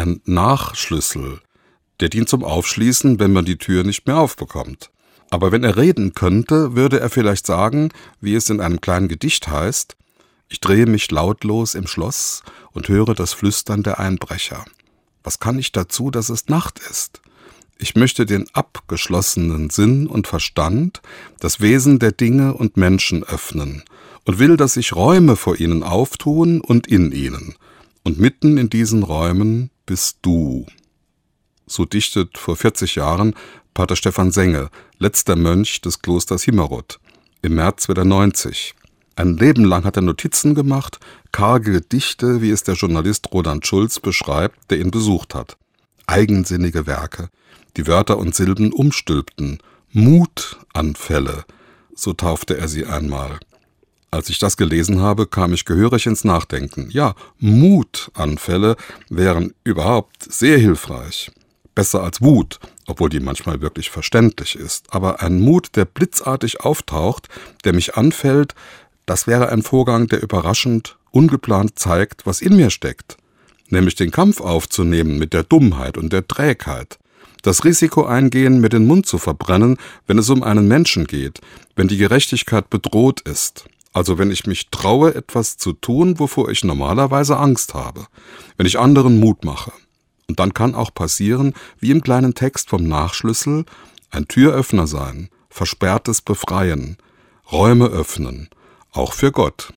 ein Nachschlüssel. Der dient zum Aufschließen, wenn man die Tür nicht mehr aufbekommt. Aber wenn er reden könnte, würde er vielleicht sagen, wie es in einem kleinen Gedicht heißt, ich drehe mich lautlos im Schloss und höre das Flüstern der Einbrecher. Was kann ich dazu, dass es Nacht ist? Ich möchte den abgeschlossenen Sinn und Verstand, das Wesen der Dinge und Menschen öffnen und will, dass sich Räume vor ihnen auftun und in ihnen. Und mitten in diesen Räumen bist du. So dichtet vor 40 Jahren Pater Stefan Senge, letzter Mönch des Klosters Himmerod. Im März wird er 90. Ein Leben lang hat er Notizen gemacht, karge Gedichte, wie es der Journalist Roland Schulz beschreibt, der ihn besucht hat. Eigensinnige Werke, die Wörter und Silben umstülpten. Mutanfälle, so taufte er sie einmal. Als ich das gelesen habe, kam ich gehörig ins Nachdenken. Ja, Mutanfälle wären überhaupt sehr hilfreich. Besser als Wut, obwohl die manchmal wirklich verständlich ist. Aber ein Mut, der blitzartig auftaucht, der mich anfällt, das wäre ein Vorgang, der überraschend, ungeplant zeigt, was in mir steckt. Nämlich den Kampf aufzunehmen mit der Dummheit und der Trägheit das Risiko eingehen, mir den Mund zu verbrennen, wenn es um einen Menschen geht, wenn die Gerechtigkeit bedroht ist. Also wenn ich mich traue, etwas zu tun, wovor ich normalerweise Angst habe, wenn ich anderen Mut mache. Und dann kann auch passieren, wie im kleinen Text vom Nachschlüssel, ein Türöffner sein, Versperrtes befreien, Räume öffnen, auch für Gott.